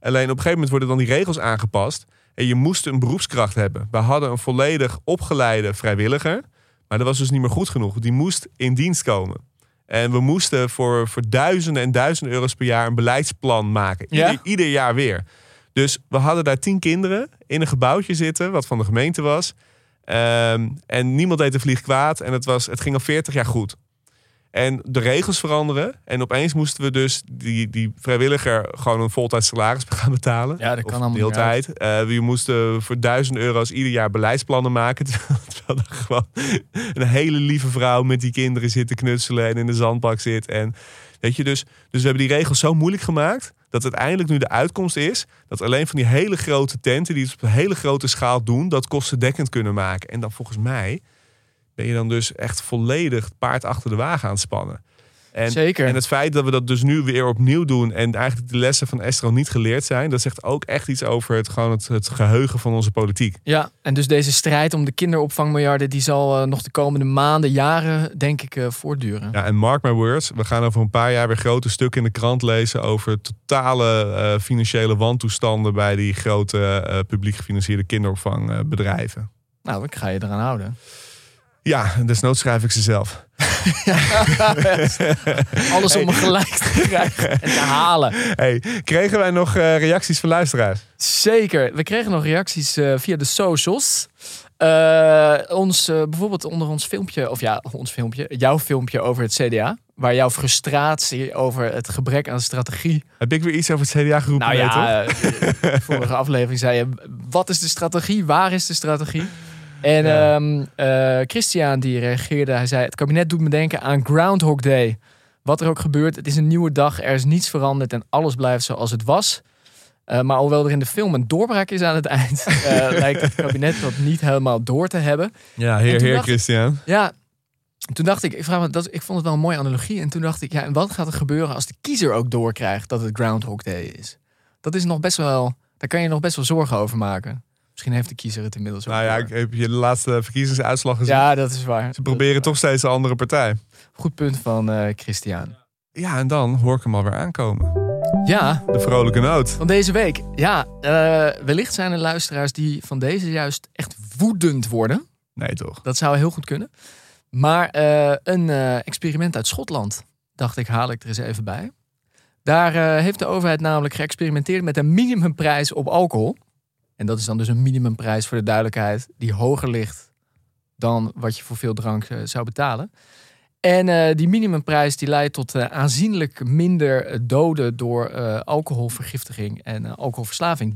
Alleen op een gegeven moment worden dan die regels aangepast. En je moest een beroepskracht hebben. We hadden een volledig opgeleide vrijwilliger. Maar dat was dus niet meer goed genoeg. Die moest in dienst komen. En we moesten voor, voor duizenden en duizenden euro's per jaar een beleidsplan maken. Ja? Ieder, ieder jaar weer. Dus we hadden daar tien kinderen in een gebouwtje zitten, wat van de gemeente was. Ehm, en niemand deed de vlieg kwaad. En het, was, het ging al 40 jaar goed. En de regels veranderen. En opeens moesten we dus die, die vrijwilliger gewoon een voltijds salaris gaan betalen. Ja, dat kan Of allemaal deeltijd. Eh, we moesten voor duizend euro's ieder jaar beleidsplannen maken. Terwijl er gewoon een hele lieve vrouw met die kinderen zit te knutselen en in de zandbak zit. En weet je, dus, dus we hebben die regels zo moeilijk gemaakt. Dat uiteindelijk nu de uitkomst is dat alleen van die hele grote tenten, die het op een hele grote schaal doen, dat kostendekkend kunnen maken. En dan volgens mij ben je dan dus echt volledig paard achter de wagen aan het spannen. En, Zeker. En het feit dat we dat dus nu weer opnieuw doen en eigenlijk de lessen van Esther al niet geleerd zijn, dat zegt ook echt iets over het, gewoon het, het geheugen van onze politiek. Ja, en dus deze strijd om de kinderopvangmiljarden, die zal eh, nog de komende maanden, jaren, denk ik, eh, voortduren. Ja, en mark my words, we gaan over een paar jaar weer grote stukken in de krant lezen over totale eh, financiële wantoestanden bij die grote publiek gefinancierde kinderopvangbedrijven. Nou, ik ga je eraan houden. Ja, desnoods schrijf ik ze zelf. Alles om me gelijk te krijgen en te halen. Hey, kregen wij nog eh, reacties van luisteraars? Zeker. We kregen nog reacties eh, via de socials. Eh, ons, bijvoorbeeld onder ons filmpje, of ja, ons filmpje, jouw filmpje over het CDA. Waar jouw frustratie over het gebrek aan strategie. Heb ik weer iets over het CDA geroepen? Nou ja, vorige aflevering zei je: wat is de strategie? Waar is de strategie? En Ja. ehm, eh, Christian die reageerde, hij zei: Het kabinet doet me denken aan Groundhog Day. Wat er ook gebeurt, het is een nieuwe dag, er is niets veranderd en alles blijft zoals het was. Eh, maar alhoewel er in de film een doorbraak is aan het eind, eh, lijkt het kabinet dat niet helemaal door te hebben. Ja, heer, heer dacht Christian. Ja, toen dacht ik, ik, vraag me, dat, ik vond het wel een mooie analogie. En toen dacht ik, ja, en wat gaat er gebeuren als de kiezer ook doorkrijgt dat het Groundhog Day is? Dat is nog best wel, daar kan je nog best wel zorgen over maken. Misschien heeft de kiezer het inmiddels ook Nou ja, door. ik heb je de laatste verkiezingsuitslag gezien. ja, dat is waar. Ze proberen toch steeds een andere partij. Goed punt van eh Christian. Ja, en dan hoor ik hem alweer aankomen. Ja, De vrolijke noot. van deze week. Ja, eh, wellicht zijn er luisteraars die van deze juist echt woedend worden. Nee, toch? Dat zou heel goed kunnen. Maar eh, een experiment uit Schotland, dacht ik, haal ik er eens even bij. Daar heeft de overheid namelijk geëxperimenteerd met een minimumprijs op alcohol. En dat is dan dus een minimumprijs voor de duidelijkheid, die hoger ligt dan wat je voor veel drank eh, zou betalen. En eh, die minimumprijs die leidt tot eh, aanzienlijk minder doden door alcoholvergiftiging en alcoholverslaving.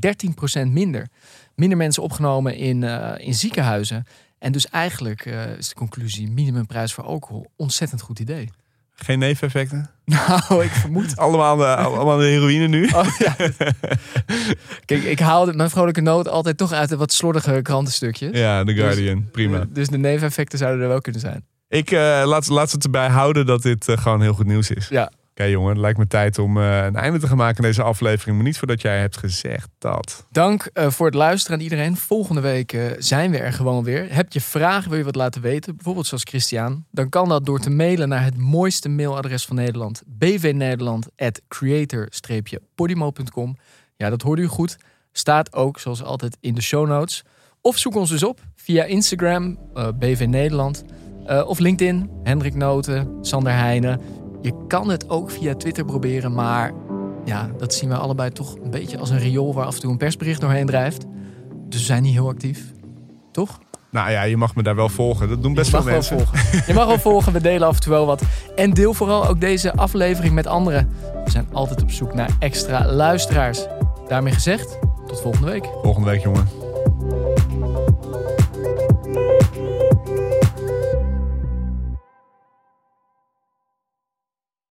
13% minder. Minder mensen opgenomen in, in ziekenhuizen. En dus eigenlijk is de conclusie: minimumprijs voor alcohol. Ontzettend goed idee. Geen neveneffecten? Nou, ik vermoed. Allemaal de, allemaal aan de heroïne nu? Oh, ja. Kijk, ik haal mijn vrolijke noot altijd toch uit de wat slordige krantenstukjes. Ja, The Guardian. Prima. Dus de neveneffecten zouden er wel kunnen zijn. Ik eh, laat, laat het erbij houden dat dit eh, gewoon heel goed nieuws is. Ja. Oké jongen, het lijkt me tijd om eh, een einde te gaan maken aan deze aflevering. Maar niet voordat jij hebt gezegd dat. Dank eh, voor het luisteren aan iedereen. Volgende week eh, zijn we er gewoon weer. Heb je vragen, wil je wat laten weten, bijvoorbeeld zoals Christian, dan kan dat door te mailen naar het mooiste mailadres van Nederland, bvnederland@creator-podimo.com. Ja, dat hoorde u goed. Staat ook, zoals altijd, in de show notes. Of zoek ons dus op via Instagram, BV Nederland, of LinkedIn, Hendrik Noten, Sander Heijnen. Je kan het ook via Twitter proberen, maar ja, dat zien we allebei toch een beetje als een riool waar af en toe een persbericht doorheen drijft. Dus we zijn niet heel actief. Toch? Nou ja, je mag me daar wel volgen. Dat doen best wel mensen. volgen. Je mag wel volgen. We delen af en toe wel wat. En deel vooral ook deze aflevering met anderen. We zijn altijd op zoek naar extra luisteraars. Daarmee gezegd, tot volgende week. Volgende week jongen.